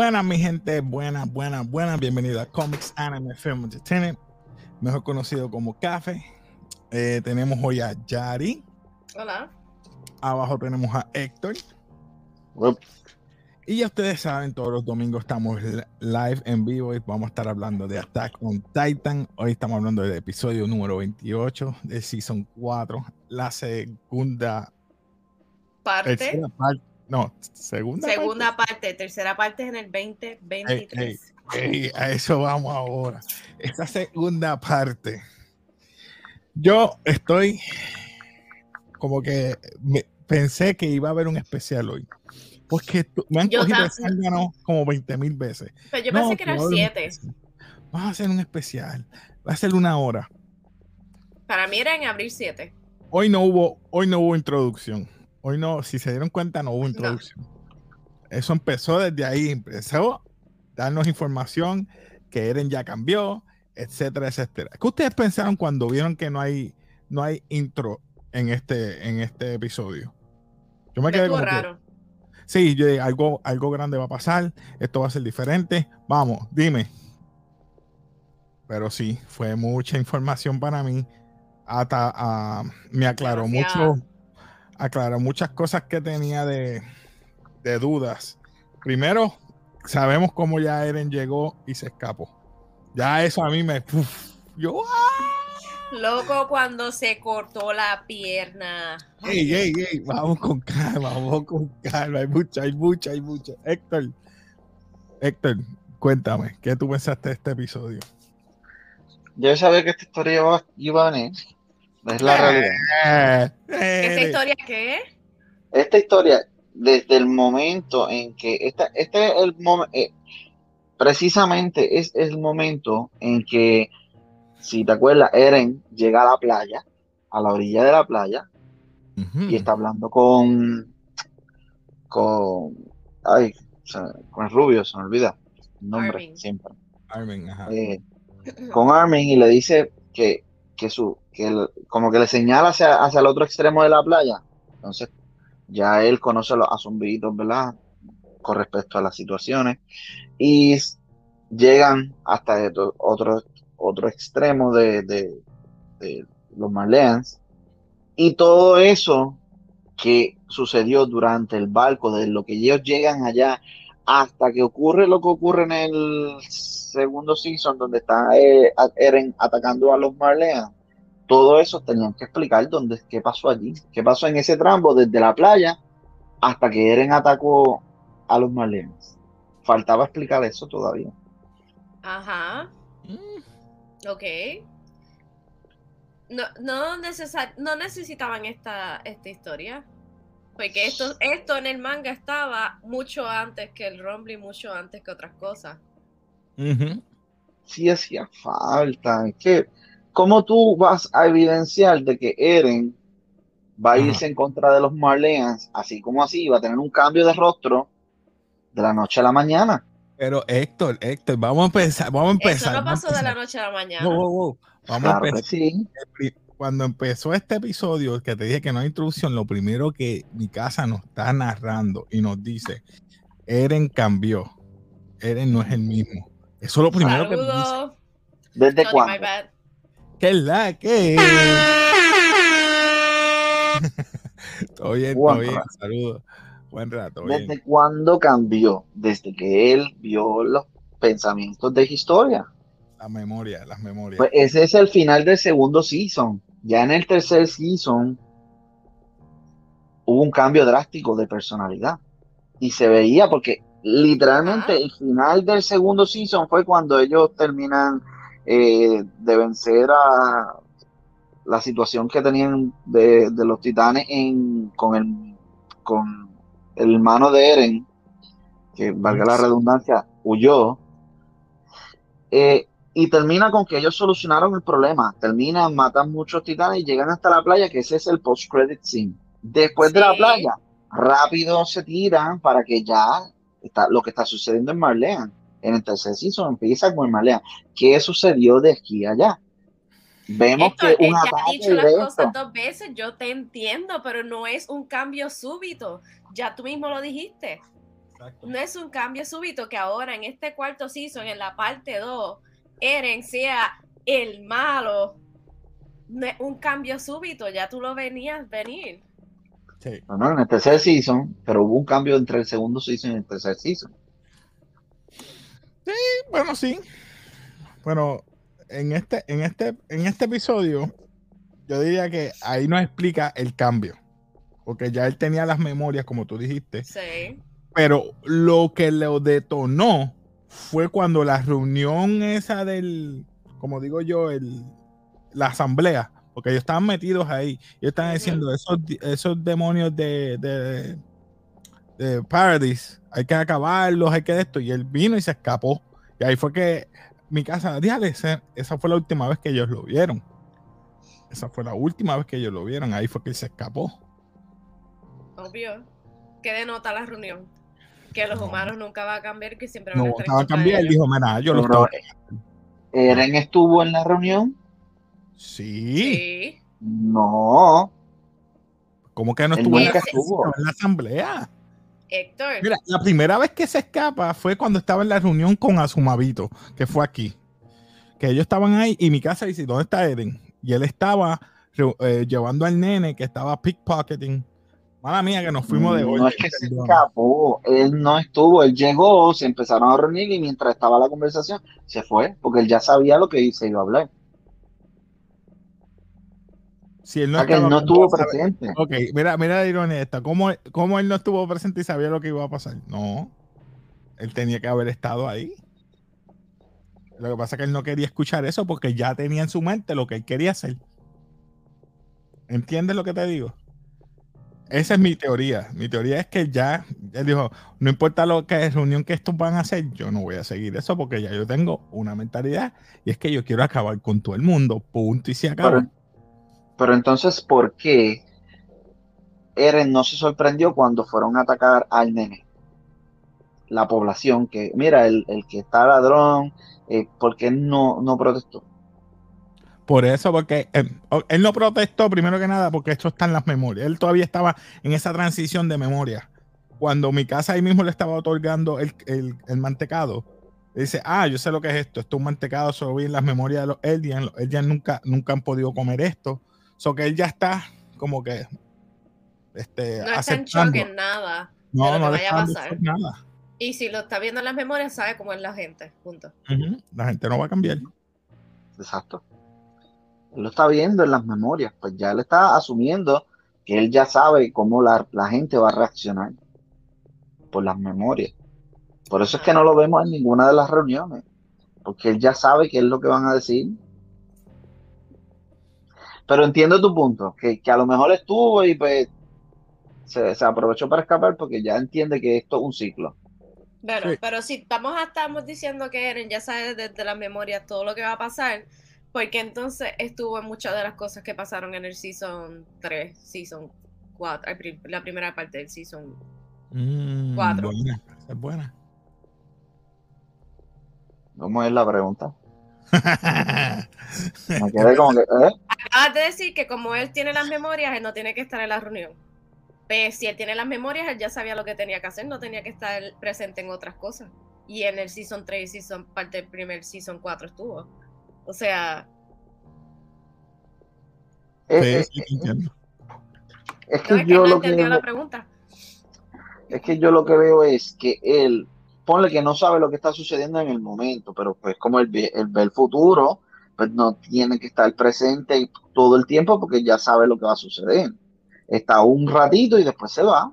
Buenas, mi gente, buenas, buenas, buenas. Bienvenido a Comics Anime Film Entertainment, mejor conocido como Café. Eh, tenemos hoy a Yari. Hola. Abajo tenemos a Héctor. Y ya ustedes saben, todos los domingos estamos live en vivo y vamos a estar hablando de Attack on Titan. Hoy estamos hablando del episodio número 28 de Season 4, la segunda parte. No, segunda, segunda parte. Tercera parte es en el 2023. a eso vamos ahora. Esa segunda parte. Yo estoy como que pensé que iba a haber un especial hoy porque me han cogido el como 20 mil veces. Pero yo pensé que eran 7. Vamos a hacer un especial. Va a ser una hora. Para mí era en abril 7. Hoy no hubo, hoy no hubo introducción. Hoy no, si se dieron cuenta, no hubo introducción. Eso empezó desde ahí, empezó a darnos información que Eren ya cambió, etcétera, etcétera. ¿Qué ustedes pensaron cuando vieron que no hay, no hay intro en este, en este episodio? Yo me quedé como raro sí, yo, algo, algo grande va a pasar, esto va a ser diferente, vamos, dime. Pero sí, fue mucha información para mí. Hasta ah, me aclaró mucho, aclaró muchas cosas que tenía de, dudas. Primero, sabemos cómo ya Eren llegó y se escapó. Ya eso a mí me. yo. ¡ah! Loco cuando se cortó la pierna. Ey, ey, ey, vamos con calma, vamos con calma. Hay mucha, hay mucha, hay mucha. Héctor, Héctor, cuéntame, ¿qué tú pensaste de este episodio? Yo sabía que esta historia iba, a venir. Es la realidad. ¿Esta historia qué? Esta historia, desde el momento en que esta, este es el momento, eh, precisamente es el momento en que si te acuerdas, Eren llega a la playa, a la orilla de la playa, y está hablando con, con, ay, con el rubio, se me olvida el nombre siempre. Armin, ajá. Eh, con Armin y le dice que, que su, que como que le señala hacia, hacia el otro extremo de la playa. Entonces, ya él conoce los asombritos, ¿verdad? Con respecto a las situaciones. Y llegan hasta otro otro extremo de, los Marleans. Y todo eso que sucedió durante el barco, de lo que ellos llegan allá, hasta que ocurre lo que ocurre en el segundo season, donde está eh, Eren atacando a los Marleans, todo eso tenían que explicar dónde, qué pasó allí, qué pasó en ese tramo desde la playa hasta que Eren atacó a los Marleans. Faltaba explicar eso todavía. Ajá. Mm. Ok. No, no, no necesitaban esta, esta historia. Porque esto, esto en el manga estaba mucho antes que el Rumble y mucho antes que otras cosas. Sí hacía falta. Es que, ¿cómo tú vas a evidenciar de que Eren va a irse en contra de los Marleans, así como así, va a tener un cambio de rostro de la noche a la mañana? Pero Héctor, Héctor, vamos a empezar. Vamos a empezar. Eso no pasó de la noche a la mañana. Vamos a empezar. Cuando empezó este episodio, que te dije que no hay introducción, lo primero que mi casa nos está narrando y nos dice, Eren cambió. Eren no es el mismo. Eso es lo primero que dice. ¿Desde cuándo? ¿Qué es la? ¿Qué? todo bien, todo bien. Saludos. Buen rato. ¿Desde cuándo cambió? Desde que él vio los pensamientos de historia. La memoria, las memorias. Pues ese es el final del segundo season. Ya en el tercer season hubo un cambio drástico de personalidad. Y se veía porque literalmente el final del segundo season fue cuando ellos terminan eh, de vencer a la situación que tenían de, los titanes en, con el con el hermano de Eren, que valga la redundancia, huyó. Eh, y termina con que ellos solucionaron el problema. Terminan, matan muchos titanes y llegan hasta la playa, que ese es el post-credit scene. Después de la playa, rápido se tiran para que ya está, lo que está sucediendo en Marlean. En el tercer season empieza con Marlean. ¿Qué sucedió de aquí a allá? Vemos que un ataque dicho las cosas dos veces, yo te entiendo, pero no es un cambio súbito. Ya tú mismo lo dijiste. No es un cambio súbito que ahora en este cuarto season, en la parte 2, Eren sea el malo. No es un cambio súbito, ya tú lo venías venir. Sí. No, no, en el tercer season, pero hubo un cambio entre el segundo season y el tercer season. Sí, bueno, sí. Bueno, en este, en este, en este episodio, yo diría que ahí nos explica el cambio. Porque ya él tenía las memorias, como tú dijiste. Sí. Pero lo que lo detonó fue cuando la reunión esa del, como digo yo, el, la asamblea, porque ellos estaban metidos ahí. Ellos estaban diciendo, esos, esos demonios de, de, de Paradise, hay que acabarlos, hay que esto. Y él vino y se escapó. Y ahí fue que mi casa, dígale, esa fue la última vez que ellos lo vieron. Esa fue la última vez que ellos lo vieron. Ahí fue que él se escapó. Obvio. ¿Qué denota la reunión? Que los humanos nunca van a cambiar, que siempre van a estar. No, van a cambiar. Él dijo, mira, yo lo estaba. ¿Eren estuvo en la reunión? Sí. No. ¿Cómo que no estuvo, en, la, asamblea? Héctor. Mira, la primera vez que se escapa fue cuando estaba en la reunión con Azumabito, que fue aquí. Que ellos estaban ahí y mi casa dice, ¿dónde está Eren? Y él estaba eh, llevando al nene que estaba pickpocketing Mala mía, que nos fuimos de hoy. No es que se escapó, él no estuvo, él llegó, se empezaron a reunir y mientras estaba la conversación se fue, porque él ya sabía lo que se iba a hablar. Si él no, no estuvo presente. Ok, mira, mira la ironía esta. ¿Cómo, ¿Cómo él no estuvo presente y sabía lo que iba a pasar? No, él tenía que haber estado ahí. Lo que pasa es que él no quería escuchar eso porque ya tenía en su mente lo que él quería hacer. ¿Entiendes lo que te digo? Esa es mi teoría. Mi teoría es que ya, él dijo, no importa lo que es reunión que estos van a hacer, yo no voy a seguir eso porque ya yo tengo una mentalidad y es que yo quiero acabar con todo el mundo, punto y se acaba. Pero, entonces, ¿por qué Eren no se sorprendió cuando fueron a atacar al nene? La población que, mira, el, que está ladrón, eh, ¿por qué no, no protestó? Por eso, porque él, no protestó primero que nada porque esto está en las memorias. Él todavía estaba en esa transición de memoria. Cuando mi casa ahí mismo le estaba otorgando el, mantecado, dice, ah, yo sé lo que es esto. Esto es un mantecado, solo vi en las memorias de los Eldian. Los nunca, nunca han podido comer esto. So que él ya está como que este, no está en shock en nada. No, no vaya a pasar. nada. Y si lo está viendo en las memorias, sabe cómo es la gente. Punto. La gente no va a cambiar. Exacto. Él lo está viendo en las memorias, pues ya él está asumiendo que él ya sabe cómo la, gente va a reaccionar por las memorias. Por eso es que no lo vemos en ninguna de las reuniones, porque él ya sabe qué es lo que van a decir. Pero entiendo tu punto, que, a lo mejor estuvo y pues se, aprovechó para escapar porque ya entiende que esto es un ciclo. Bueno, pero si estamos, estamos diciendo que Eren ya sabe desde las memorias todo lo que va a pasar, porque entonces estuvo en muchas de las cosas que pasaron en el Season 3, Season 4, la primera parte del Season 4. Mm, es buena. ¿Cómo es la pregunta? Me quedé como que, ¿eh? Acabas de decir que como él tiene las memorias, él no tiene que estar en la reunión. Pero si él tiene las memorias, él ya sabía lo que tenía que hacer, no tenía que estar presente en otras cosas. Y en el Season 3 y Season, parte del primer Season 4 estuvo. O sea. Es, que yo lo que la pregunta. Es que yo lo que veo es que él, ponle que no sabe lo que está sucediendo en el momento, pero pues como él ve, el futuro, pues no tiene que estar presente todo el tiempo porque ya sabe lo que va a suceder. Está un ratito y después se va,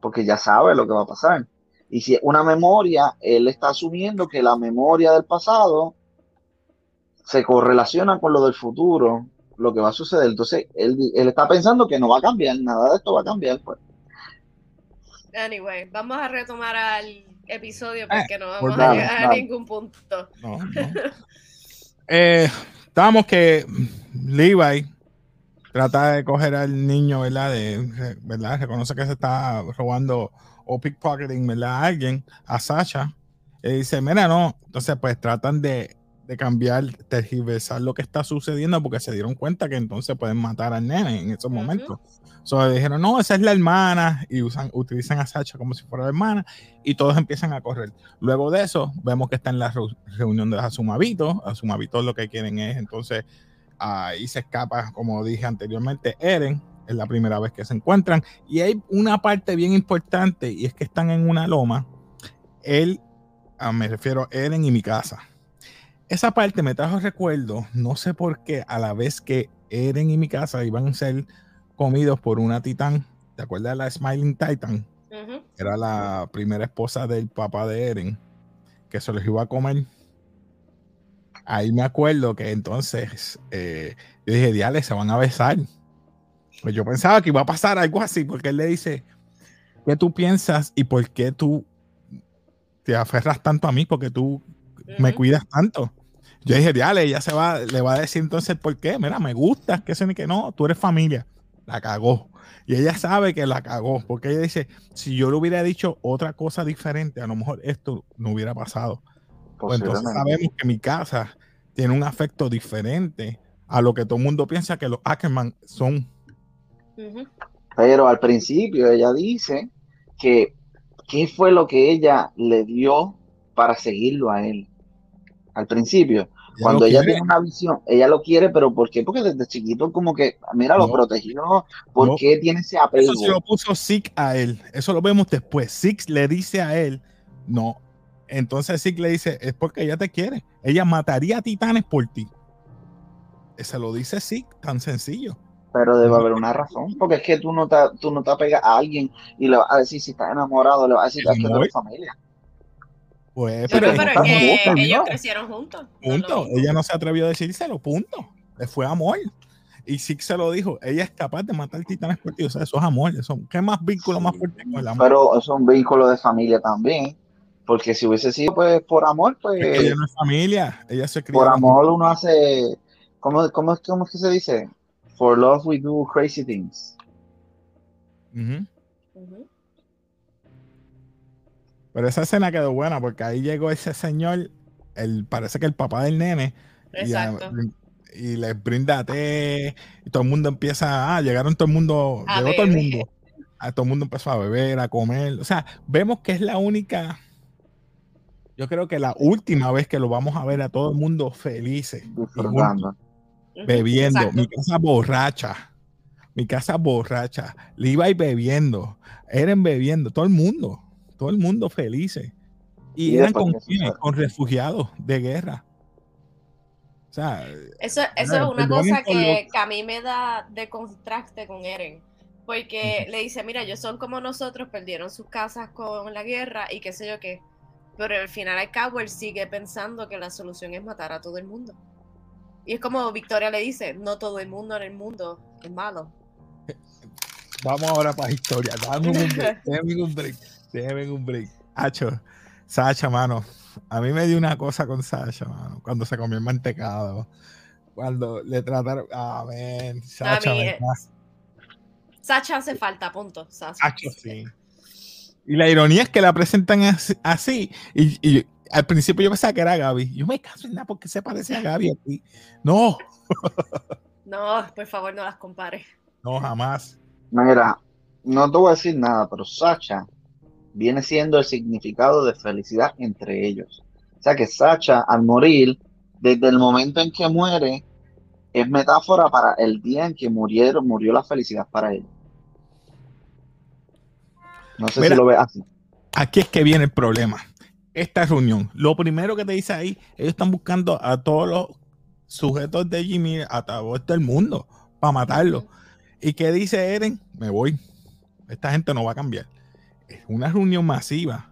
porque ya sabe lo que va a pasar. Y si es una memoria, él está asumiendo que la memoria del pasado se correlaciona con lo del futuro, lo que va a suceder. Entonces, él, está pensando que no va a cambiar, nada de esto va a cambiar. Pues. Anyway, vamos a retomar al episodio eh, porque no vamos a llegar a ningún punto. No, eh, estábamos que Levi trata de coger al niño, ¿verdad? De, ¿verdad? Reconoce que se está robando o pickpocketing, ¿verdad? A alguien, a Sasha. Y dice, mira, no. Entonces, pues tratan de de cambiar, tergiversar lo que está sucediendo porque se dieron cuenta que entonces pueden matar al nene en esos momentos. So, dijeron, no, esa es la hermana y usan, utilizan a Sacha como si fuera la hermana y todos empiezan a correr. Luego de eso, vemos que está en la reunión de Azumabito. Azumabito lo que quieren es entonces ahí se escapa, como dije anteriormente, Eren. Es la primera vez que se encuentran. Y hay una parte bien importante y es que están en una loma. Él, ah, me refiero a Eren y mi casa esa parte me trajo recuerdo, no sé por qué, a la vez que Eren y mi casa iban a ser comidos por una titán. ¿Te acuerdas de la Smiling Titan? Era la primera esposa del papá de Eren, que se los iba a comer. Ahí me acuerdo que entonces eh, yo dije, diale, se van a besar. Pues yo pensaba que iba a pasar algo así, porque él le dice, ¿qué tú piensas y por qué tú te aferras tanto a mí? Porque tú me cuidas tanto. Yo dije, diale, ella se va, le va a decir entonces por qué. Mira, me gusta, que se ni que no, tú eres familia. La cagó. Y ella sabe que la cagó, porque ella dice, si yo le hubiera dicho otra cosa diferente, a lo mejor esto no hubiera pasado. Pues entonces sabemos que mi casa tiene un afecto diferente a lo que todo el mundo piensa que los Ackerman son. Pero al principio ella dice que qué fue lo que ella le dio para seguirlo a él. Al principio, cuando ella tiene una visión, ella lo quiere, pero ¿por qué? Porque desde chiquito como que, mira, lo protegió. ¿Por qué tiene ese apego? Eso se lo puso Zeke a él. Eso lo vemos después. Zeke le dice a él, no. Entonces Zeke le dice, es porque ella te quiere. Ella mataría a titanes por ti. Se lo dice Zeke, tan sencillo. Pero debe haber una razón, porque es que tú no te, tú no te apegas a alguien y le vas a decir si estás enamorado, le vas a decir que es familia. Pues, pero, es que ellos crecieron juntos. Punto. ella no se atrevió a decírselo, punto. Le fue amor. Y sí se lo dijo, ella es capaz de matar titanes por ti. O sea, eso es amor. Eso, ¿Qué más vínculo más fuerte con el amor? Pero es un vínculo de familia también. Porque si hubiese sido pues por amor, pues. ella no es familia. Ella se Por amor uno hace. ¿Cómo, cómo, es, ¿Cómo es que se dice? For love we do crazy things. Pero esa escena quedó buena porque ahí llegó ese señor, el, parece que el papá del nene. Exacto. Y, les brinda té y todo el mundo empieza, ah, llegaron todo el mundo, llegó todo el mundo. A todo el mundo empezó a beber, a comer. O sea, vemos que es la única, yo creo que la última vez que lo vamos a ver a todo el mundo felices. Bebiendo. Mi casa borracha. Mi casa borracha. Le iba a ir bebiendo. Eran bebiendo. Todo el mundo todo el mundo felices. Y, eran con, con refugiados de guerra. O sea, eso, eso es una cosa que, a mí me da de contraste con Eren. Porque le dice, mira, ellos son como nosotros, perdieron sus casas con la guerra y qué sé yo qué. Pero al final al cabo él sigue pensando que la solución es matar a todo el mundo. Y es como Victoria le dice, no todo el mundo en el mundo es malo. Vamos ahora para historia. Dame un break. Déjeme un break. Hacho, Sacha, mano. A mí me dio una cosa con Sacha, mano. Cuando se comió el mantecado. Cuando le trataron. Ah, Sacha. Sacha hace falta, punto. Sacha, sí. Y la ironía es que la presentan así. Y, al principio yo pensaba que era Gaby. Yo me caso en nada porque se parece a Gaby aquí. No. no, por favor, no las compare. No, jamás. Mira, no te voy a decir nada, pero Sacha viene siendo el significado de felicidad entre ellos. O sea que Sacha al morir, desde el momento en que muere, es metáfora para el día en que murieron, murió la felicidad para él. No sé si lo ves así. Aquí es que viene el problema. Esta reunión, lo primero que te dice ahí, ellos están buscando a todos los sujetos de Jimmy a través del mundo para matarlo. ¿Y qué dice Eren? Me voy. Esta gente no va a cambiar una reunión masiva.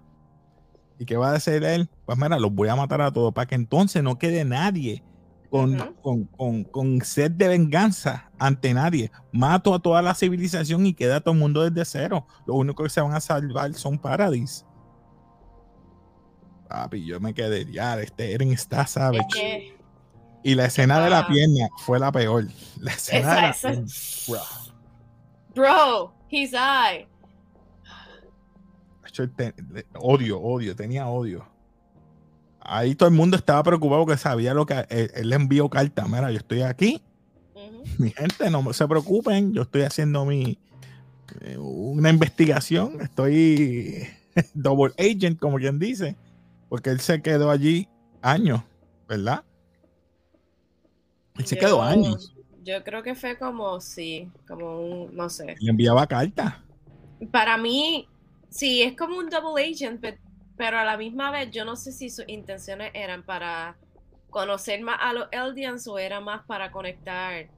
¿Y qué va a hacer él? Pues mira, los voy a matar a todos para que entonces no quede nadie con, con, sed de venganza ante nadie. Mato a toda la civilización y queda todo el mundo desde cero. Lo único que se van a salvar son Paradis. Papi, yo me quedé ya, este Eren está savage. y la escena de la pierna fue la peor. La escena de Bro. Bro, he's I odio, odio, tenía odio. ahí todo el mundo estaba preocupado que sabía lo que él, él le envió carta. Mira, yo estoy aquí, mi gente, no se preocupen, yo estoy haciendo mi eh, una investigación, estoy double agent, como quien dice, porque él se quedó allí años, ¿verdad? Él se quedó años, Yo creo que fue como, sí, como un, no sé. le enviaba cartas. Para mí, sí, es como un double agent, pe- pero a la misma vez yo no sé si sus intenciones eran para conocer más a los Eldians o era más para conectar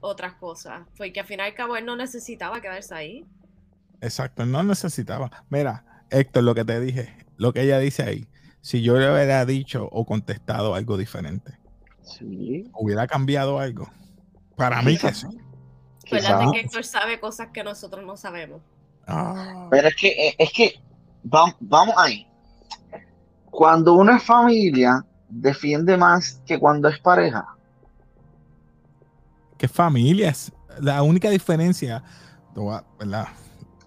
otras cosas. Porque al final y al cabo él no necesitaba quedarse ahí. Exacto, no necesitaba. Mira, Héctor, lo que te dije, lo que ella dice ahí, si yo le hubiera dicho o contestado algo diferente, Sí. hubiera cambiado algo. Para mí que sí. Acuérdate que Héctor sabe cosas que nosotros no sabemos. Ah, Pero es que, eh, es que, vamos, vamos ahí. Cuando una familia defiende más que cuando es pareja. ¿Qué familias? La única diferencia, ¿verdad?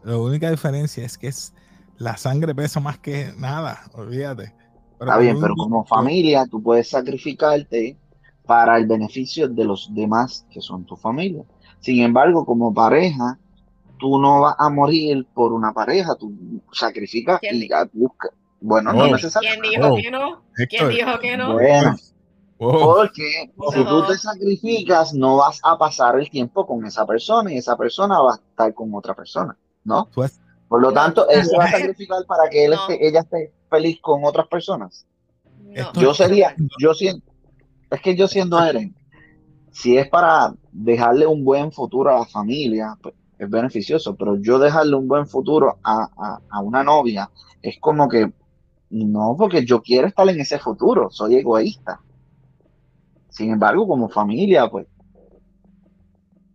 La única diferencia es que es la sangre pesa más que nada, olvídate. Pero Está bien, pero un- como familia tú puedes sacrificarte para el beneficio de los demás que son tu familia. Sin embargo, como pareja, tú no vas a morir por una pareja, tú sacrificas ¿Quién y ya buscas. Bueno, no es necesario. ¿Quién dijo Oh, que no? ¿Quién dijo que no? Bueno, porque si tú te sacrificas, no vas a pasar el tiempo con esa persona y esa persona va a estar con otra persona, ¿no? Por lo No. tanto, él se va a sacrificar para que él No. esté- ella esté feliz con otras personas. No. Yo sería, yo siento, es que yo siendo Eren, si es para dejarle un buen futuro a la familia, pues es beneficioso, pero yo dejarle un buen futuro a, a- a una novia es como que no, porque yo quiero estar en ese futuro, soy egoísta. Sin embargo, como familia, pues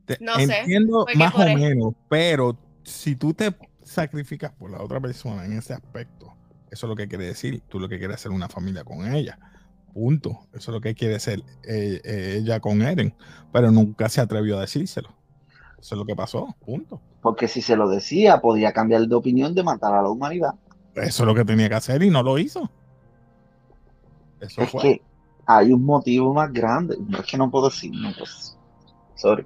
te- No sé, entiendo más o menos, pero si tú te sacrificas por la otra persona en ese aspecto, eso es lo que quiere decir. Tú lo que quieres es hacer una familia con ella. Punto. Eso es lo que quiere ser eh, eh, ella con Eren. Pero nunca se atrevió a decírselo. Eso es lo que pasó. Punto. porque si se lo decía, podía cambiar de opinión de matar a la humanidad. Eso es lo que tenía que hacer y no lo hizo. Eso Es fue. que hay un motivo más grande, no es que no puedo decir, no, pues, sorry.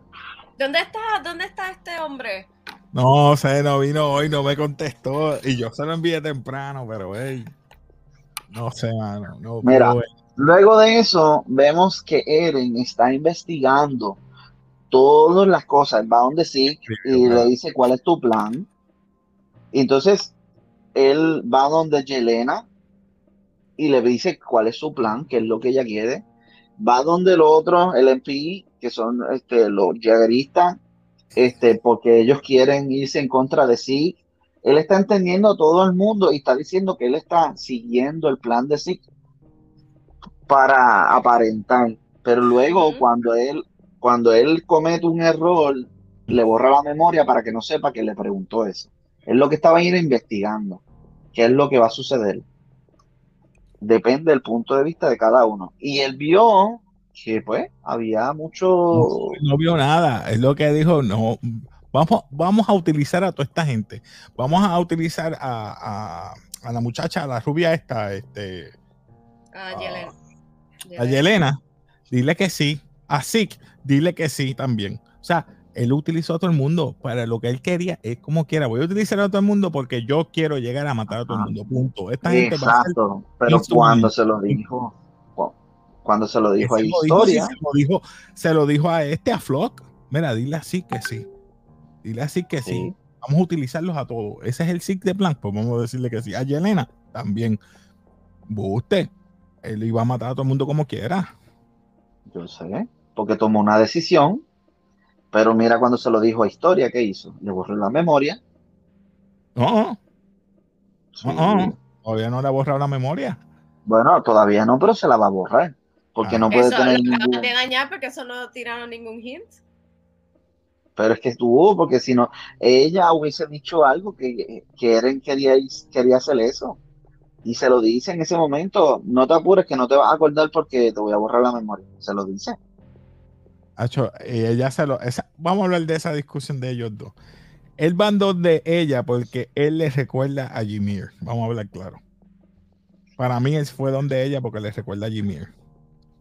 ¿Dónde está, ¿Dónde está este hombre? No sé, no vino hoy, no me contestó. Y yo se lo envié temprano, pero hey, no sé, mano. No, Mira. Luego de eso, vemos que Eren está investigando todas las cosas, va donde sí y le dice cuál es tu plan. Y entonces él va donde Yelena y le dice cuál es su plan, qué es lo que ella quiere. Va donde el otro, el MP, que son este, los jagueristas, este, porque ellos quieren irse en contra de sí. Él está entendiendo a todo el mundo y está diciendo que él está siguiendo el plan de sí para aparentar. Pero luego, cuando él, cuando él comete un error, le borra la memoria para que no sepa que le preguntó eso. Es lo que estaba ir investigando. ¿Qué es lo que va a suceder? Depende del punto de vista de cada uno. Y él vio que, pues, había mucho. no, no vio nada. Es lo que dijo, no. Vamos, vamos a utilizar a toda esta gente. Vamos a utilizar a, a- a la muchacha, a la rubia esta, este, Ah, Ah, Yelena. a Yelena. Dile que sí. A Zeke, dile que sí también. O sea, él utilizó a todo el mundo para lo que él quería. Es como quiera. Voy a utilizar a todo el mundo porque yo quiero llegar a matar a todo el mundo. Punto. Esta gente va a ser Exacto. Pero cuando se lo dijo, cu- cuando se lo dijo a dijo, sí, Historia, se, lo dijo, se lo dijo a este, a Flock. Mira, dile así que sí. Dile así que sí. Sí. Vamos a utilizarlos a todos. Ese es el SIC de plan. Pues vamos a decirle que sí. A Yelena también. Buste. Él iba a matar a todo el mundo como quiera. yo sé, porque tomó una decisión, pero mira cuando se lo dijo a Historia, ¿qué hizo? Le borró la memoria. No, Sí. no, no. Todavía no le ha borrado la memoria. Bueno, todavía no, pero se la va a borrar, porque Ah. no puede Eso tener lo ningún... de dañar porque eso no tiraron ningún hint. Pero es que estuvo, porque si no, ella hubiese dicho algo que, que Eren quería, quería hacer eso. Y se lo dice en ese momento, no te apures que no te vas a acordar porque te voy a borrar la memoria. Se lo dice. Y ella se lo. esa- vamos a hablar de esa discusión de ellos dos. Él dos de ella porque él le recuerda a Jimir. Vamos a hablar claro. Para mí él fue donde ella porque le recuerda a Jimmy.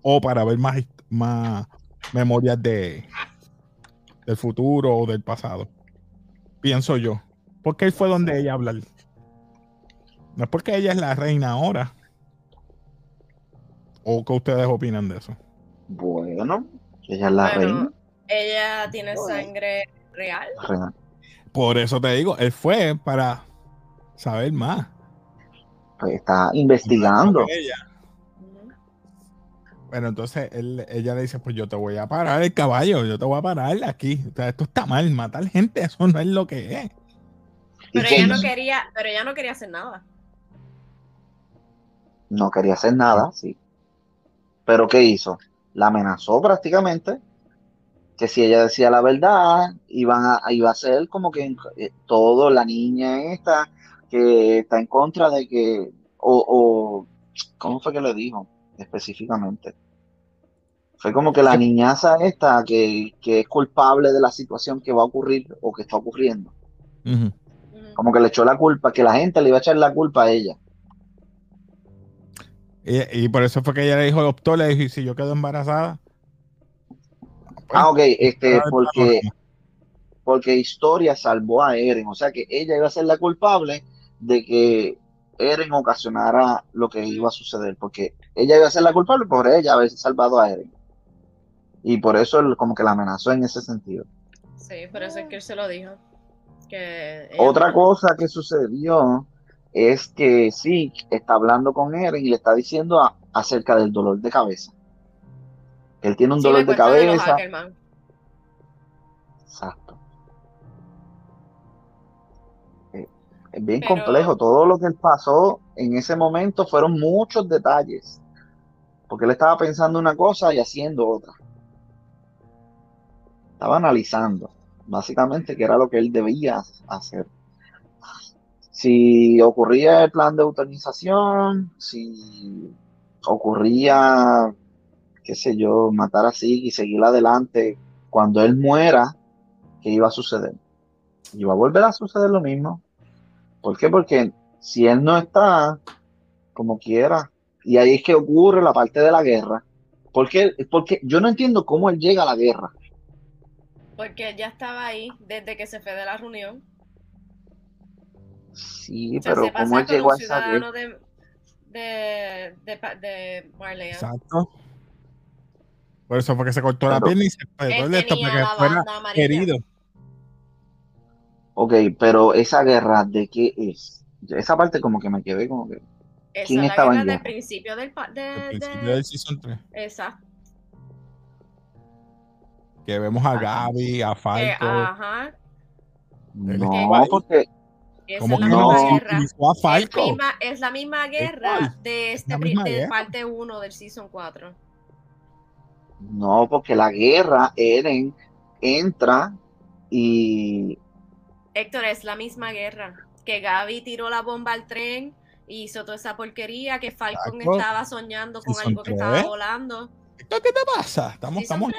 O para ver más, más memorias de del futuro o del pasado. Pienso yo. Porque él fue donde ella hablar. No es porque ella es la reina ahora. ¿O qué ustedes opinan de eso? Bueno, ella es la reina. Ella tiene sangre real. Por eso te digo, él fue para saber más. Pues está investigando. Bueno, entonces ella le dice, pues yo te voy a parar el caballo, yo te voy a parar aquí. O sea, esto está mal, matar gente, eso no es lo que es. Pero ella no quería, pero ella no quería hacer nada. No quería hacer nada, sí. Pero ¿qué hizo? La amenazó prácticamente que si ella decía la verdad, iban a, iba a ser como que eh, todo, la niña esta, que está en contra de que, o, o ¿cómo fue que le dijo específicamente? Fue como que la niñaza esta que, es culpable de la situación que va a ocurrir o que está ocurriendo. Como que le echó la culpa, que la gente le iba a echar la culpa a ella. Y, por eso fue que ella le dijo, optó, le dijo, y si yo quedo embarazada. ah, ok, este, porque, porque Historia salvó a Eren, o sea que ella iba a ser la culpable de que Eren ocasionara lo que iba a suceder, porque ella iba a ser la culpable por ella haber salvado a Eren. Y por eso él como que la amenazó en ese sentido. Sí, por eso es que él se lo dijo. Otra cosa que sucedió es que sí, está hablando con Eren y le está diciendo acerca del dolor de cabeza. Él tiene un dolor de cabeza. Exacto. Eh, es bien complejo. Todo lo que él pasó en ese momento fueron muchos detalles. Porque él estaba pensando una cosa y haciendo otra. Estaba analizando, básicamente, qué era lo que él debía hacer si ocurría el plan de autorización, si ocurría, qué sé yo, matar así y seguir adelante, cuando él muera, ¿qué iba a suceder? Iba a volver a suceder lo mismo. ¿Por qué? Porque si él no está, como quiera, y ahí es que ocurre la parte de la guerra. Porque, porque yo no entiendo cómo él llega a la guerra. Porque él ya estaba ahí desde que se fue de la reunión. Sí, pero ¿cómo él llegó a esa de, de, de, de Marley. Exacto. Por eso fue que se cortó la pierna y se fue de esto para que fuera herido. Ok, pero esa guerra, ¿de qué es? Esa parte como que me quedé como que... Esa ¿Quién estaba en del principio del, de, principio del Season 3. Exacto. Que vemos a Gaby, a Falco. ajá. No, porque como que no? Guerra. Es, la misma guerra de, este, de parte 1 del Season 4. No, porque la guerra, Eren entra y... Héctor, es la misma guerra. Que Gaby tiró la bomba al tren y hizo toda esa porquería, que Falcon estaba soñando con algo que estaba volando. ¿Qué te pasa? Estamos, estamos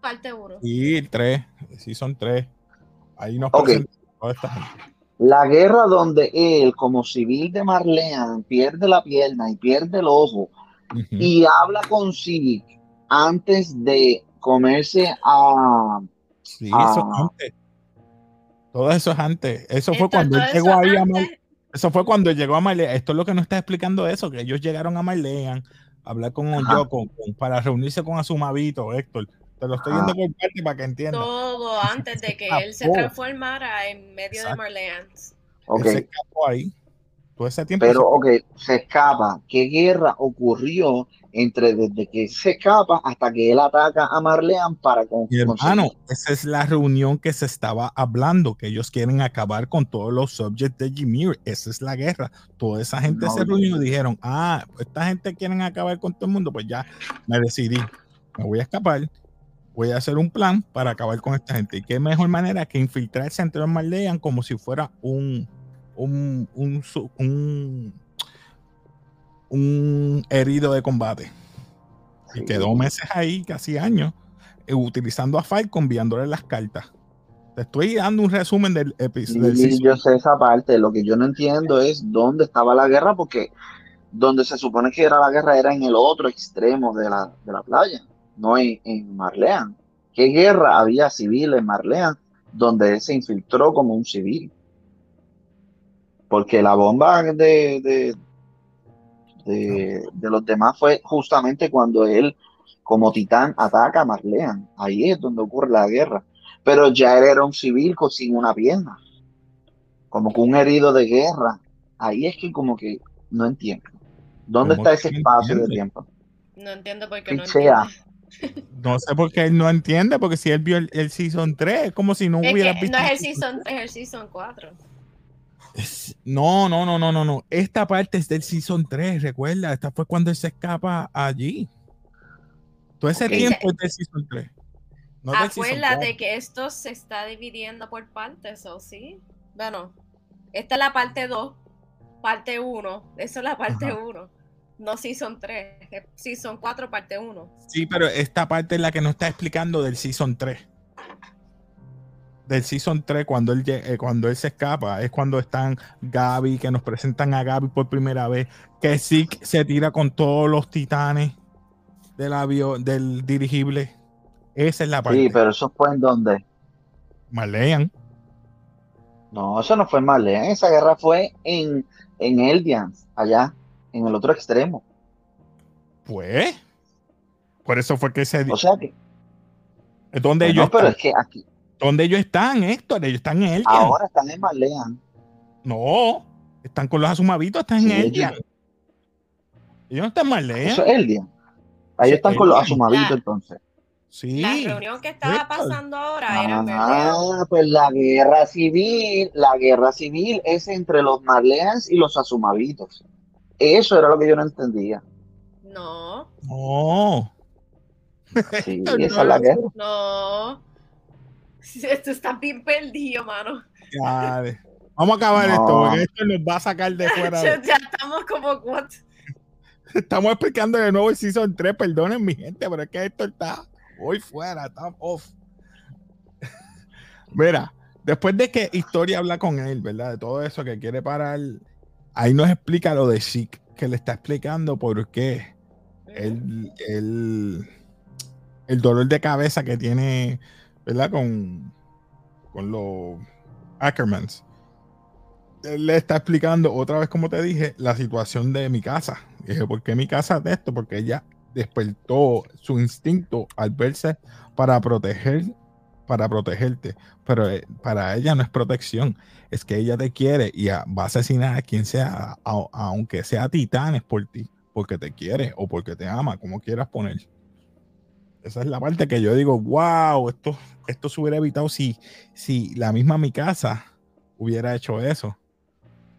parte 1. Sí, 3. Sí, son 3. Ahí nos okay. toda esta gente. La guerra donde él, como civil de Marlean, pierde la pierna y pierde el ojo y habla con Civic antes de comerse a. Sí, eso es antes. Todo eso es antes. Eso fue cuando él llegó ahí a Eso fue cuando llegó a Marlean. Esto es lo que no está explicando eso, que ellos llegaron a Marlean a hablar con Yoko para reunirse con Azumabito, Héctor. Te lo estoy viendo ah. por parte para que entiendas. Todo antes de que él se transformara en medio de Marleans. Okay. se escapó ahí. Todo ese tiempo. Pero, ok, se escapa. ¿Qué guerra ocurrió entre desde que se escapa hasta que él ataca a Marlean para con, Mi hermano, esa es la reunión que se estaba hablando, que ellos quieren acabar con todos los subjects de Jimmy. Esa es la guerra. Toda esa gente se reunió y dijeron, ah, esta gente quieren acabar con todo el mundo, pues ya me decidí, me voy a escapar voy a hacer un plan para acabar con esta gente. Y qué mejor manera que infiltrarse entre los Marleyan como si fuera un, un, un, un, herido de combate. Y quedó meses ahí, casi años, eh, utilizando a Falcon, enviándole las cartas. Te estoy dando un resumen del episodio. Sí, yo sé esa parte. Lo que yo no entiendo es dónde estaba la guerra, porque donde se supone que era la guerra era en el otro extremo de la, de la playa, no en, en Marlean. ¿Qué guerra había civil en Marlean donde él se infiltró como un civil? Porque la bomba de, de, de, de los demás fue justamente cuando él, como titán, ataca a Marlean. Ahí es donde ocurre la guerra. Pero ya él era un civil con, sin una pierna, como que un herido de guerra. Ahí es que como que no entiendo. ¿Dónde ¿Cómo está ese espacio de entiende? tiempo? No entiendo por qué no Pichea. No sé por qué él no entiende, porque si él vio el, el Season 3, es como si no Es hubiera visto. no es el season, es el season 4. Es- No, no, no, no, no, no. Esta parte es del Season 3, recuerda. Esta fue cuando él se escapa allí. Todo ese Ok. tiempo es del Season 3. No Season Acuérdate 4. que esto se está dividiendo por partes, ¿o sí? Bueno, esta es la parte 2, parte 1. Eso es la parte Ajá. 1. No season 3, es season 4, parte 1. Sí, pero esta parte es la que nos está explicando del Season 3. Del Season 3, cuando él, eh, cuando él se escapa, es cuando están Gaby, que nos presentan a Gaby por primera vez, que Zeke se tira con todos los titanes del avión, del dirigible. Esa es la parte. Sí, pero eso fue en donde. Marleyan. No, eso no fue en. Esa guerra fue en, en Eldians, allá, en el otro extremo. Pues. Por eso fue que se. O sea que. ¿Dónde, Bueno, ellos pero están? es que aquí, ¿Dónde ellos están, Héctor? Ellos están en Eldian. ahora están en Marlean. No. Están con los asumavitos, están Sí, en Eldian. ellos- Ellos no están en Marleyan. Eso es Eldian. Ahí Sí, están con los La- entonces. Sí. La reunión que estaba Héctor. pasando ahora era en Berlín. Ah, pues la guerra civil, la guerra civil es entre los Marleans y los asumavitos. Eso era lo que yo no entendía. No, No. Sí, esa no es la guerra. no. Esto está bien perdido, mano. Ya, de- Vamos a acabar No. esto, porque esto nos va a sacar de fuera. Ya, ya estamos como, what? Estamos explicando de nuevo el Season 3, perdonen mi gente, pero es que esto está muy fuera, está off. Mira, después de que Historia habla con él, ¿verdad? De todo eso que quiere parar, ahí nos explica lo de Chic, que le está explicando por qué el, el, el dolor de cabeza que tiene, ¿verdad? Con, con los Ackermans. Él le está explicando otra vez, como te dije, la situación de mi casa. Dije, ¿por qué mi casa de esto? Porque ella despertó su instinto al verse para proteger, para protegerte. Pero eh, para ella no es protección, es que ella te quiere y a- va a asesinar a quien sea, a- aunque sea titanes por ti, porque te quiere o porque te ama, como quieras poner. Esa es la parte que yo digo, wow, esto, esto se hubiera evitado si, si la misma mi casa hubiera hecho eso.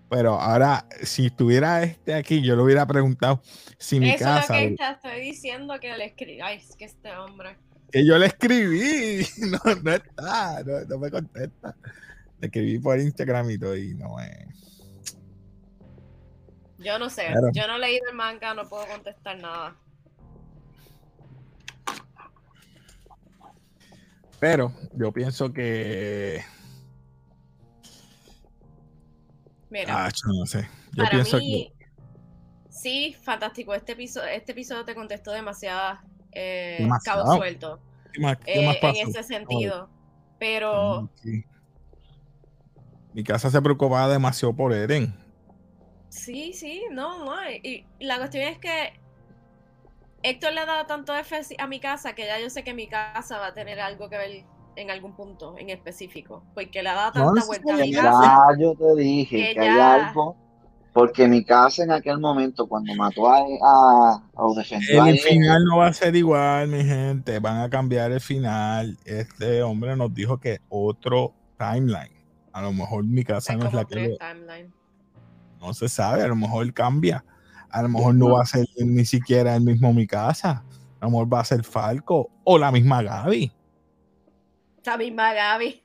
Pero ahora, si estuviera este aquí, yo le hubiera preguntado si mi Eso casa, es lo que te estoy diciendo que le escribí. Ay, es que este hombre. Que yo le escribí, no, no está, no, no me contesta. Le escribí por Instagram y todo, y no me. Yo no sé. Yo no he leído el manga, no puedo contestar nada. Pero yo pienso que. Mira, Ah, yo no sé. Yo para pienso mí, sí, fantástico. Este episodio, este episodio te contestó demasiadas eh, Demasiado. cabos sueltos que. ¿Qué más, qué eh, en ese sentido. Pero sí. Mi casa se preocupaba demasiado por Eren. sí, sí, no, no. Y, y la cuestión es que Héctor le ha dado tanto F a mi casa que ya yo sé que mi casa va a tener algo que ver en algún punto en específico. Porque le ha dado No tanta vuelta a mi casa. Ya yo te dije que que hay algo, porque mi casa en aquel momento, cuando mató a, a o defendió a El él, final no va a ser igual, mi gente. Van a cambiar el final. Este hombre nos dijo que otro timeline. A lo mejor mi casa no es la que timelines. no se sabe. A lo mejor cambia. A lo mejor no va a ser ni siquiera el mismo mi casa. A lo mejor va a ser Falco o la misma Gaby. Esta misma Gaby.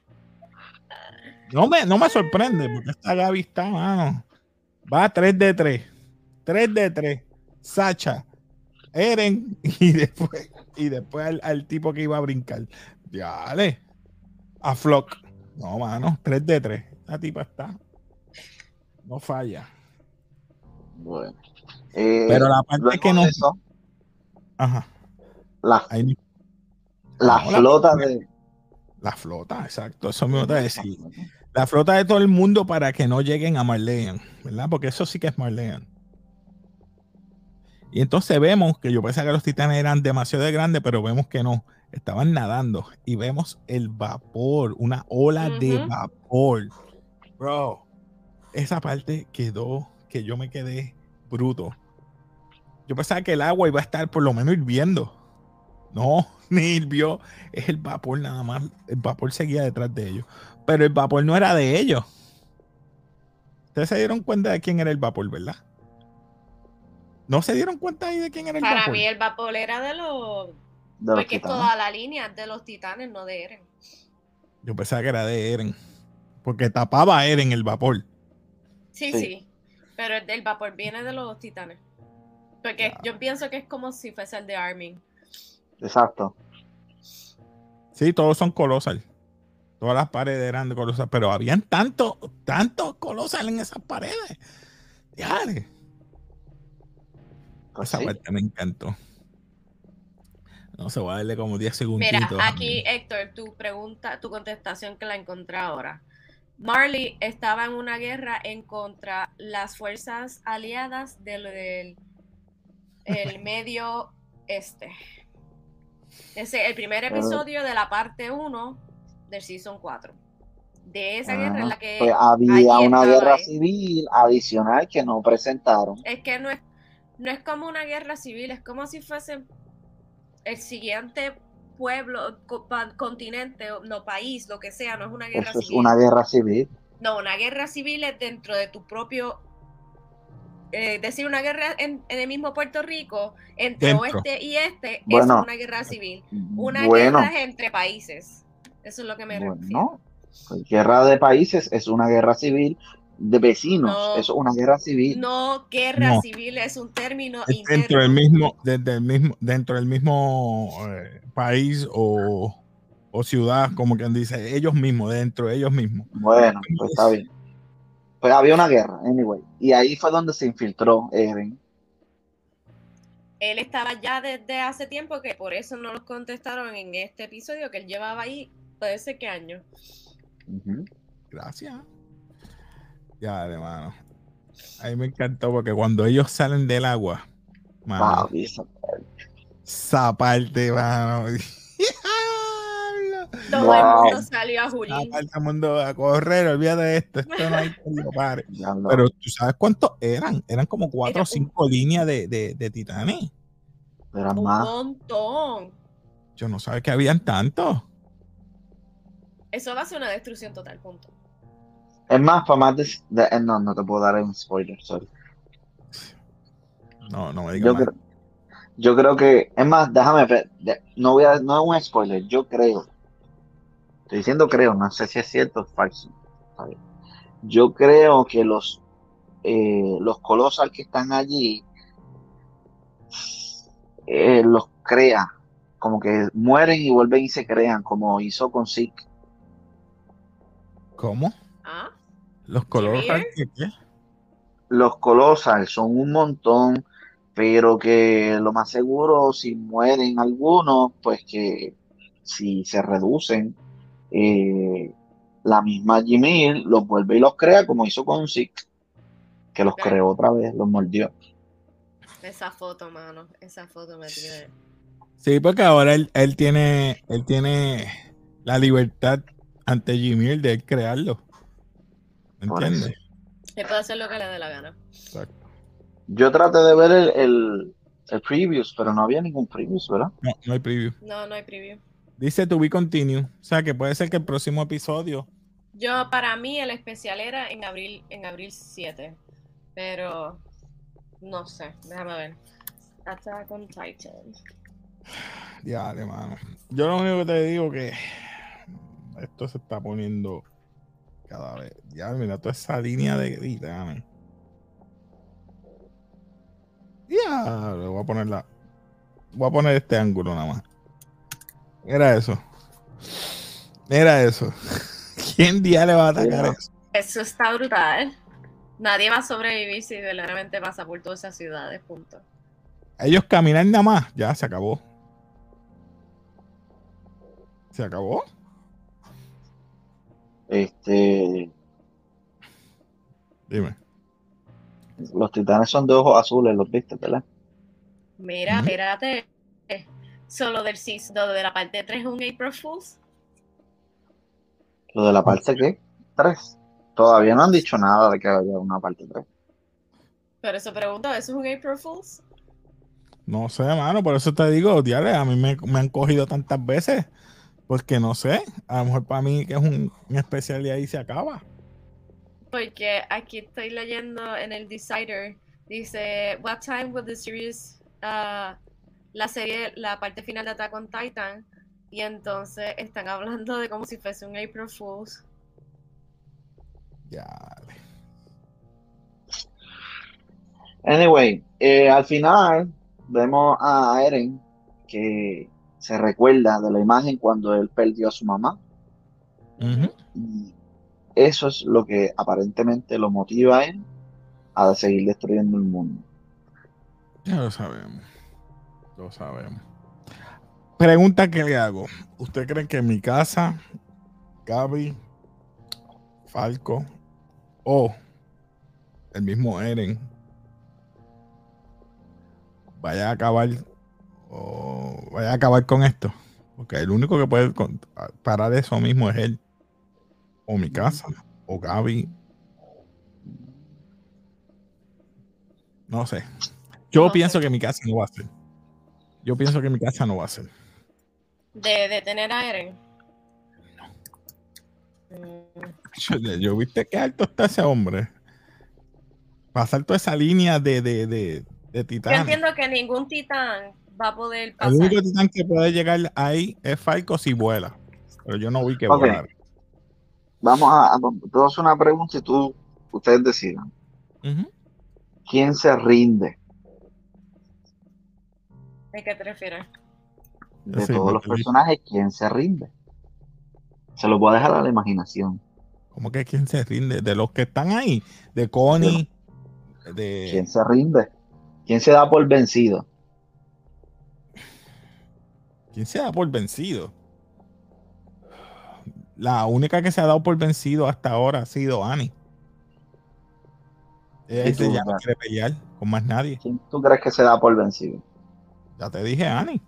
No me, no me sorprende porque esta Gaby está, mano. Va 3 de 3. 3 de 3. Sacha, Eren y después, y después al, al tipo que iba a brincar. Dale. A Flock. No, mano. 3 de 3. Esta tipa está. No falla. Bueno, Eh, Pero la parte que no. eso, Ajá. la, Ahí, la No, la- flota de. la flota, exacto. Eso mismo te voy a decir. La flota de todo el mundo para que no lleguen a Marleyan, ¿verdad? Porque eso sí que es Marleyan. Y entonces vemos que yo pensaba que los titanes eran demasiado grandes, pero vemos que no. Estaban nadando y vemos el vapor, una ola de vapor. Bro, esa parte quedó que yo me quedé bruto. Yo pensaba que el agua iba a estar por lo menos hirviendo. No, ni hirvió. Es el vapor nada más. El vapor seguía detrás de ellos. Pero el vapor no era de ellos. Ustedes se dieron cuenta de quién era el vapor, ¿verdad? ¿No se dieron cuenta ahí de quién era el Para vapor? mí el vapor era de los... de Porque es toda la línea de los titanes, no de Eren. Yo pensaba que era de Eren. Porque tapaba a Eren el vapor. Sí, Sí. sí. Pero el del vapor viene de los titanes. Porque yo pienso que es como si fuese el de Armin. Exacto. Sí, todos son colosal. Todas las paredes eran de colosal. Pero habían tantos, tantos colosal en esas paredes. Diale. Pues Esa sí. parte me encantó. No se va a darle como 10 segundos. Mira, aquí Héctor, tu pregunta, tu contestación que la encontré ahora. Marley estaba en una guerra en contra las fuerzas aliadas del, del el medio este. Ese el primer Pero- episodio de la parte 1 del season 4. De esa guerra en Ah, la que pues había una guerra civil adicional que no presentaron. es que no es, no es como una guerra civil, es como si fuese el siguiente pueblo, co- pa- continente, o- no país, lo que sea, no es una guerra Eso es civil. una guerra civil. No, una guerra civil es dentro de tu propio. eh, decir una guerra en, en el mismo Puerto Rico, entre Dentro. oeste y este, Bueno. es una guerra civil. Una bueno, guerra es entre países. Eso es lo que me refiero. bueno, pues guerra de países es una guerra civil de vecinos. No. Eso es una guerra civil. No, guerra No. civil es un término Es dentro del mismo, desde el mismo, dentro del mismo eh, país o, o ciudad, como quien dice, ellos mismos, dentro de ellos mismos. Bueno, pues está bien. Pues había una guerra, anyway. Y ahí fue donde se infiltró Eren. Él estaba ya desde hace tiempo, que por eso no nos contestaron en este episodio, que él llevaba ahí, puede ser qué año. Gracias. Ya, hermano. A mí me encantó porque cuando ellos salen del agua, mano, eso- esa parte, mano. Todo Wow. el mundo salió a Esa parte el mundo a correr, olvídate de esto, esto no hay pare. Pero tú sabes cuántos eran, eran como cuatro Era o cinco líneas de, de, de titanes. Eran Un más. montón. Yo no sabía que habían tantos. Eso va a ser una destrucción total, punto. Es más, para más de, de- eh, no, no te puedo dar un spoiler, sorry. No, no me digas Yo, más. creo- yo creo que, es más, déjame ver, de- no voy a, no es un spoiler, yo creo. Estoy diciendo creo, no sé si es cierto o falso. Yo creo que los, eh, los colosal que están allí, eh, los crea, como que mueren y vuelven y se crean, como hizo con Zeke. ¿Cómo? ¿Ah? Los. Ymir? ¿qué, qué? Los colosal son un montón, pero que lo más seguro, si mueren algunos, pues que si se reducen, eh, la misma Ymir los vuelve y los crea como hizo con Zeke, que los creó otra vez, los mordió. Esa foto, mano. Esa foto me tiene. Sí, porque ahora él, él tiene él tiene la libertad ante Jimmy de él crearlo. ¿Me Por entiendes? Él puede hacer lo que le dé la gana. Exacto. Yo traté de ver el, el, el previews, pero no había ningún previews, ¿verdad? No, no hay preview. No, no hay preview. Dice to be continue. O sea que puede ser que el próximo episodio. Yo, para mí, el especial era en abril, en abril 7. Pero no sé, déjame ver. Attack on Titan. Ya, hermano. Yo lo único que te digo que esto se está poniendo cada vez. Ya, mira, toda esa línea de titanes. Ya, le voy a poner la. Voy a poner este ángulo nada más. Era eso. Era eso. ¿Quién día le va a atacar eso? Eso está brutal. Nadie va a sobrevivir si verdaderamente pasa por todas esas ciudades, punto. Ellos caminan nada más, ya se acabó. ¿Se acabó? Este, Dime. los titanes son de ojos azules, los viste, ¿verdad? Mira, Ujú. espérate. Solo del season, lo de la parte 3 es un April Fools. Lo de la parte que tres. Todavía no han dicho nada de que haya una parte 3. Pero eso pregunto, ¿eso es un April Fools? No sé, mano, por eso te digo, diale, a mí me, me han cogido tantas veces, porque no sé, a lo mejor para mí que es un, un especial y ahí se acaba. Porque aquí estoy leyendo en el Decider, dice, What time will the series, uh, la serie, la parte final de Attack on Titan? Y entonces están hablando de como si fuese un April Fools. Ya. Anyway, eh, al final vemos a Eren que se recuerda de la imagen cuando él perdió a su mamá. Y eso es lo que aparentemente lo motiva a él a seguir destruyendo el mundo. Ya lo sabemos. Lo sabemos. Pregunta que le hago. ¿Usted cree que mi casa, Gaby, Falco o el mismo Eren vaya a acabar o vaya a acabar con esto? Porque el único que puede parar eso mismo es él. O mi casa, o Gaby. No sé. Yo No pienso sé. que mi casa no va a ser. Yo pienso que mi casa no va a ser. De detener a Eren. Mm, Yo, yo viste qué alto está ese hombre. Pasar toda esa línea de, de, de, de Yo titanes. entiendo que ningún titán va a poder El único titán que puede llegar ahí es Falco si vuela. Pero yo no vi que Ok. volara. Vamos a, a hacer una pregunta y tú, ustedes decidan. ¿Quién se rinde ¿A qué te refieres? de Sí, todos los personajes? ¿Quién se rinde? Se lo voy a dejar a la imaginación. ¿Cómo que quién se rinde? De los que están ahí. De Connie. De... ¿Quién se rinde? ¿Quién se da por vencido? ¿Quién se da por vencido? La única que se ha dado por vencido hasta ahora ha sido Annie. Ella ¿Y dice, tú, ya no Rafa? quiere pelear con más nadie. ¿Quién tú crees que se da por vencido? Ya te dije, Annie.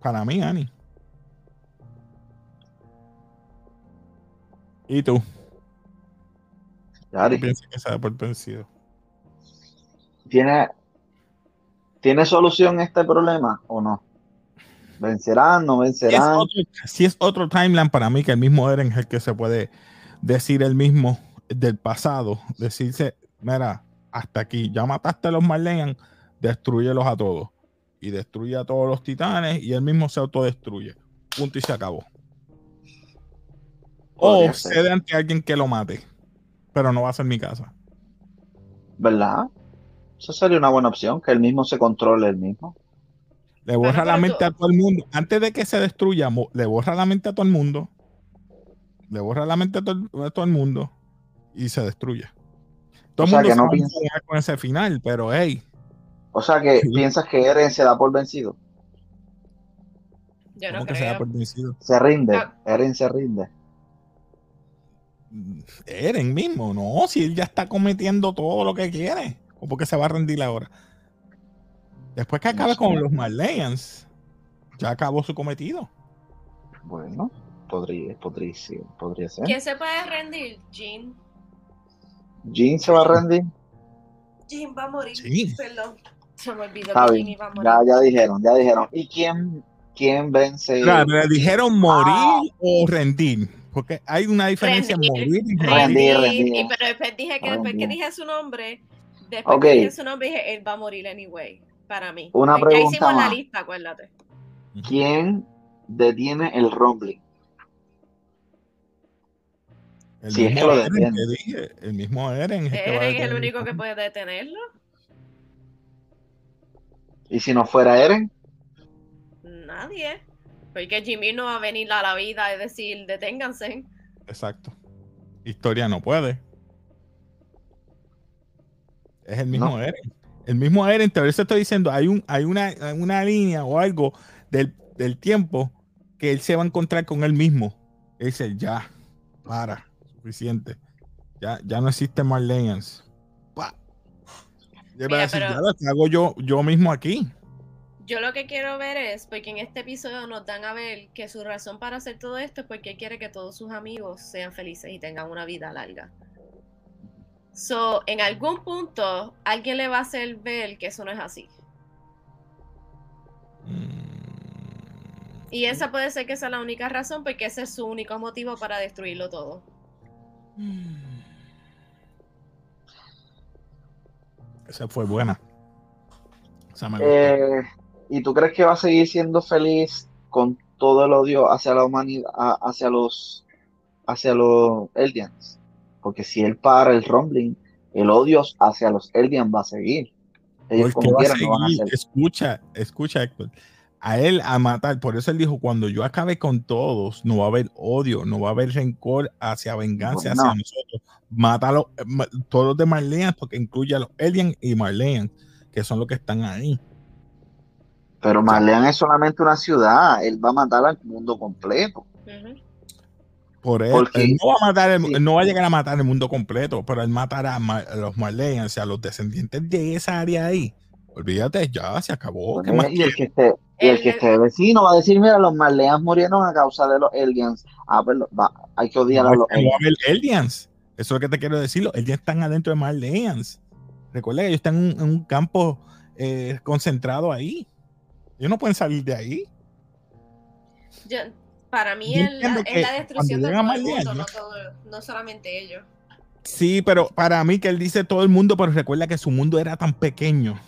Para mí, Annie. ¿Y tú? Yari, ¿Qué piensas que se da por vencido? ¿Tiene, ¿Tiene solución este problema o no? ¿Vencerán, no Si es, vencerán? otro, si es otro timeline para mí que el mismo Eren es el que se puede decir el mismo del pasado, decirse, mira, hasta aquí, ya mataste a los Marleyan, destruyelos a todos. Y destruye a todos los titanes y él mismo se autodestruye. Punto y se acabó. Podría O ser. cede ante alguien que lo mate. Pero no va a ser mi casa. ¿Verdad? Eso sería una buena opción, que él mismo se controle él mismo. Le borra Pero, la pero mente tú- a todo el mundo. Antes de que se destruya, le borra la mente a todo el mundo. Le borra la mente a todo, a todo el mundo. Y se destruye. Todo O el sea, mundo que se no piensa- con ese final, pero hey, O sea que Sí. piensas que Eren se da por vencido. Yo no ¿cómo que se da creo. por vencido? Se rinde. Ah. Eren se rinde. Eren mismo, no, si él ya está cometiendo todo lo que quiere. ¿O porque se va a rendir ahora? Después que acabe sé. con los Marleyans, ya acabó su cometido. Bueno, podría, podría, ser, podría ser. ¿Quién se puede rendir? Jean. Jean se va a rendir. Jean va a morir. Sí. Perdón. Se me olvidó Está que bien. Jean iba a morir. Ya, ya dijeron, ya dijeron. ¿Y quién, quién vence? Mira, ¿Le dijeron morir Ah. o rendir? Porque hay una diferencia en Rendir, morir y rendir. Rendir, Rendir, rendir. y- pero después dije que después que dije su nombre, después Ok. que dije su nombre dije él va a morir anyway, para mí. Una ya pregunta hicimos la más. lista, acuérdate. ¿Quién detiene el rumbling? El Sí, es que lo Eren detiene. que dije, el mismo Eren es el que va a Eren es el único que puede detenerlo. ¿Y si no fuera Eren? Nadie. Porque Jimmy no va a venir a la vida y decir deténganse. Exacto. Historia no puede. Es el mismo No. Eren. El mismo Eren, te eso estoy diciendo, hay, un, hay una, una línea o algo del, del tiempo que él se va a encontrar con él mismo. Él dice, ya, para, suficiente. Ya, ya no existen más Legends. Mira, decir, pero- ya lo que hago yo, yo mismo aquí. Yo lo que quiero ver es, porque en este episodio nos dan a ver que su razón para hacer todo esto es porque él quiere que todos sus amigos sean felices y tengan una vida larga. So, en algún punto, alguien le va a hacer ver que eso no es así. Y esa puede ser que sea la única razón, porque ese es su único motivo para destruirlo todo. Esa fue buena. Esa me. Eh, ¿Y tú crees que va a seguir siendo feliz con todo el odio hacia la humanidad, hacia los, hacia los Eldians? Porque si él para el rumbling, el odio hacia los Eldians va a seguir. Ellos Porque como va a quieran no van a seguir. hacer. Escucha, escucha, Héctor. A él a matar, por eso él dijo, cuando yo acabe con todos, no va a haber odio, no va a haber rencor hacia venganza Bueno. hacia nosotros. Mátalo, ma- todos los de Marleyan, porque incluye a los Alien y Marleyan, que son los que están ahí. Pero Marlean es solamente una ciudad, él va a matar al mundo completo. Ujú. Por él, Porque- él no va a matar, el- sí. él no va a llegar a matar el mundo completo, pero él matará a, los Marleyan, o sea, a los descendientes de esa área ahí. Olvídate, ya se acabó. ¿qué más y el que esté, y el El- que esté vecino va a decir, mira, los Marleans murieron a causa de los Eldians. Ah, pues va- hay que odiar No, a los Eldians. Eso es lo que te quiero decir. Los Eldians están adentro de Marleans. Recuerda que ellos están en un, en un campo eh, concentrado ahí. Ellos no pueden salir de ahí. Yo- para mí es la, es la destrucción de todo el mundo, no, ¿no? todo- no solamente ellos. Sí, pero para mí que él dice todo el mundo, pero recuerda que su mundo era tan pequeño.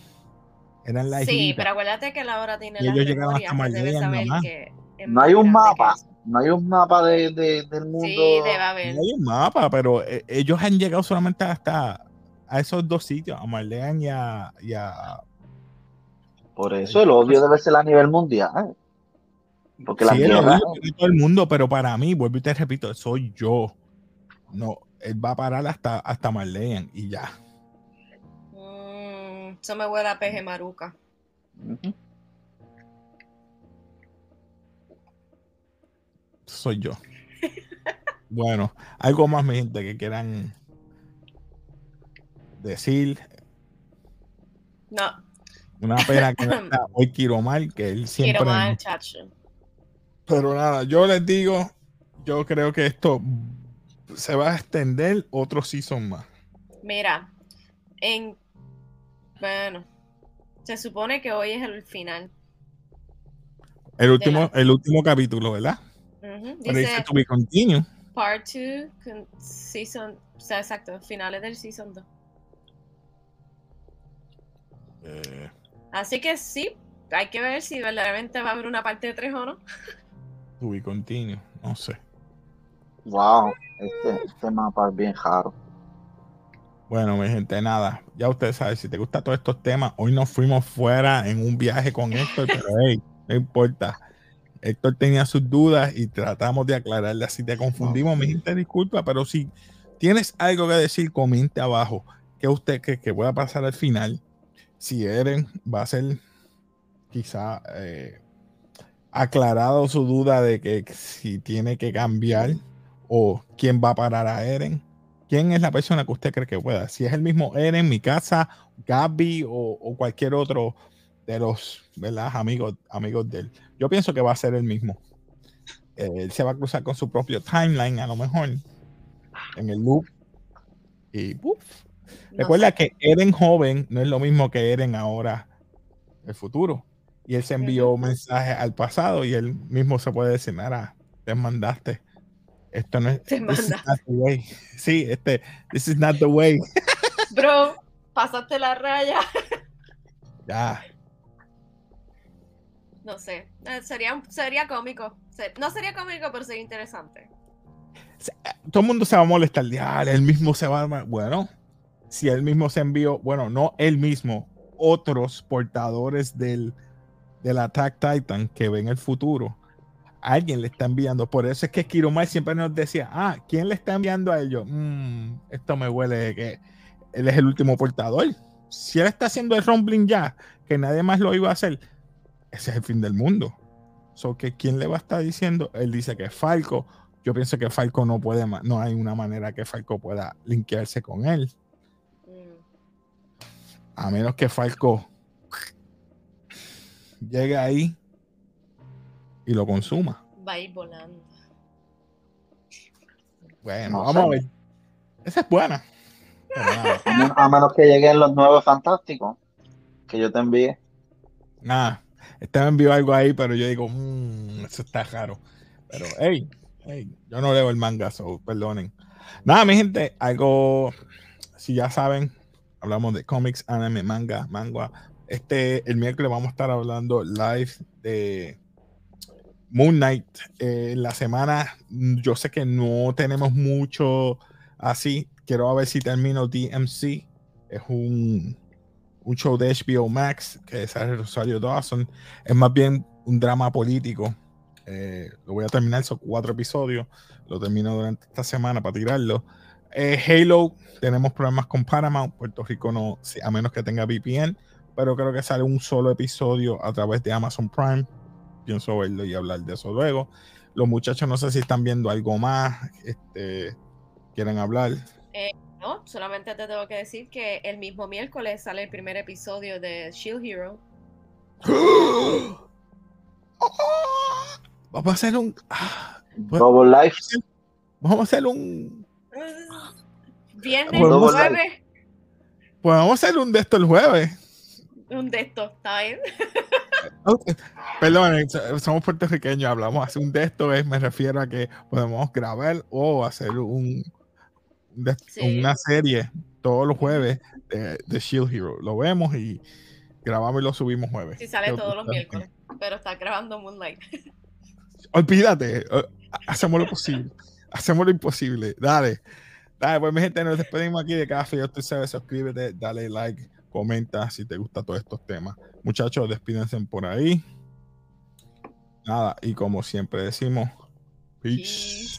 Eran la Sí, pero acuérdate que la hora tiene Y las ellos llegaron memorias, hasta él debe Marleyan saber nomás. que No hay un mapa, no hay un mapa de, de- del mundo. Sí, debe haber. No hay un mapa, pero eh, ellos han llegado solamente hasta a esos dos sitios, a Marleyan y a, y a- Por eso el odio debe ser a nivel mundial. Porque la Sí, lo guerra, dijo de todo el mundo, pero para mí, vuelvo y te repito, soy yo. No, él va a parar hasta, hasta Marleyan y ya. Mm, eso me huele a peje maruca. Soy yo. bueno, algo más, mi gente, que quieran decir. No, Una pena que no está hoy Kiromar, que él siempre. quiero más chacho. Pero nada, yo les digo, yo creo que esto se va a extender otro season más. Mira, en. Bueno, se supone que hoy es el final. El último, la- el último capítulo, ¿verdad? Ujú, Pero dice Dice to be continue. Part 2, Season. O sea, exacto, finales del Season 2. Eh, Así que sí, hay que ver si verdaderamente va a haber una parte 3 o no. to be continue, no sé. Wow, este, este mapa es bien raro. Bueno, mi gente, nada. Ya ustedes saben, si te gustan todos estos temas, hoy nos fuimos fuera en un viaje con Héctor, pero hey, no importa. Héctor tenía sus dudas y tratamos de aclararlas. Si te confundimos, mi gente, disculpa, pero si tienes algo que decir, comente abajo. ¿Qué usted cree que pueda pasar al final? Si Eren va a ser quizá eh, aclarado su duda de que si tiene que cambiar o quién va a parar a Eren. ¿Quién es la persona que usted cree que pueda? Si es el mismo Eren, mi casa, Gaby o, o cualquier otro de los ¿verdad? amigos, amigos de él. Yo pienso que va a ser el mismo. Eh, él se va a cruzar con su propio timeline, a lo mejor, en el loop. Y recuerda sé. que Eren joven no es lo mismo que Eren ahora, el futuro. Y él se envió un mensaje al pasado y él mismo se puede decir, nada, te mandaste. Esto no es. Te this is mandaste. not the way. Sí, este, this is not the way. Bro, pasaste la raya. Ya. No sé. eh, Sería, sería cómico. No sería cómico, pero sería interesante. Todo el mundo se va a molestar. Ya, él mismo se va a. Bueno, si él mismo se envió, bueno, no él mismo, otros portadores del, del Attack Titan que ven el futuro, Alguien le está enviando. Por eso es que Kirumai siempre nos decía, ah, ¿quién le está enviando a ellos? Mm, esto me huele de que él es el último portador. Si él está haciendo el rumbling ya, que nadie más lo iba a hacer, ese es el fin del mundo. So que quién le va a estar diciendo, él dice que es Falco. Yo pienso que Falco no puede, no hay una manera que Falco pueda linkearse con él. Mm. A menos que Falco llegue ahí y lo consuma. Va a ir volando. Bueno, vamos a ver. Esa es buena. A menos que lleguen los nuevos fantásticos que yo te envíe. Nada, este me envió algo ahí, pero yo digo, mmm, eso está raro. Pero, hey, hey, yo no leo el manga, so perdonen. Nada, mi gente, algo, si ya saben, hablamos de cómics, anime, manga, manga. Este, el miércoles vamos a estar hablando live de Moon Knight. Eh, en la semana, yo sé que no tenemos mucho así. Quiero ver si termino DMC. Es un un show de HBO Max que es Rosario Dawson. Es más bien un drama político. Eh, lo voy a terminar, son cuatro episodios. Lo termino durante esta semana para tirarlo. Eh, Halo, tenemos problemas con Paramount. Puerto Rico no, a menos que tenga VPN. Pero creo que sale un solo episodio a través de Amazon Prime. Pienso verlo y hablar de eso luego. Los muchachos no sé si están viendo algo más. Este, quieren hablar. Eh, no, solamente te tengo que decir que el mismo miércoles sale el primer episodio de Shield Hero. Vamos a hacer un. Double Life. Vamos a hacer un. Viernes, jueves. Pues vamos a hacer un de esto el jueves. Un de esto, ¿está bien? Perdón, somos puertorriqueños, hablamos hacer un de esto, es, me refiero a que podemos grabar o hacer un, una serie todos los jueves de, Shield Hero. Lo vemos y grabamos y lo subimos jueves. Sí, sale todos los miércoles, pero está grabando Moonlight. Olvídate, hacemos lo posible, hacemos lo imposible. Dale, dale, pues mi gente, nos despedimos aquí de Café. Yo te sabes, suscríbete, dale like, comenta si te gustan todos estos temas. Muchachos, despídense por ahí. Nada, y como siempre decimos, peace.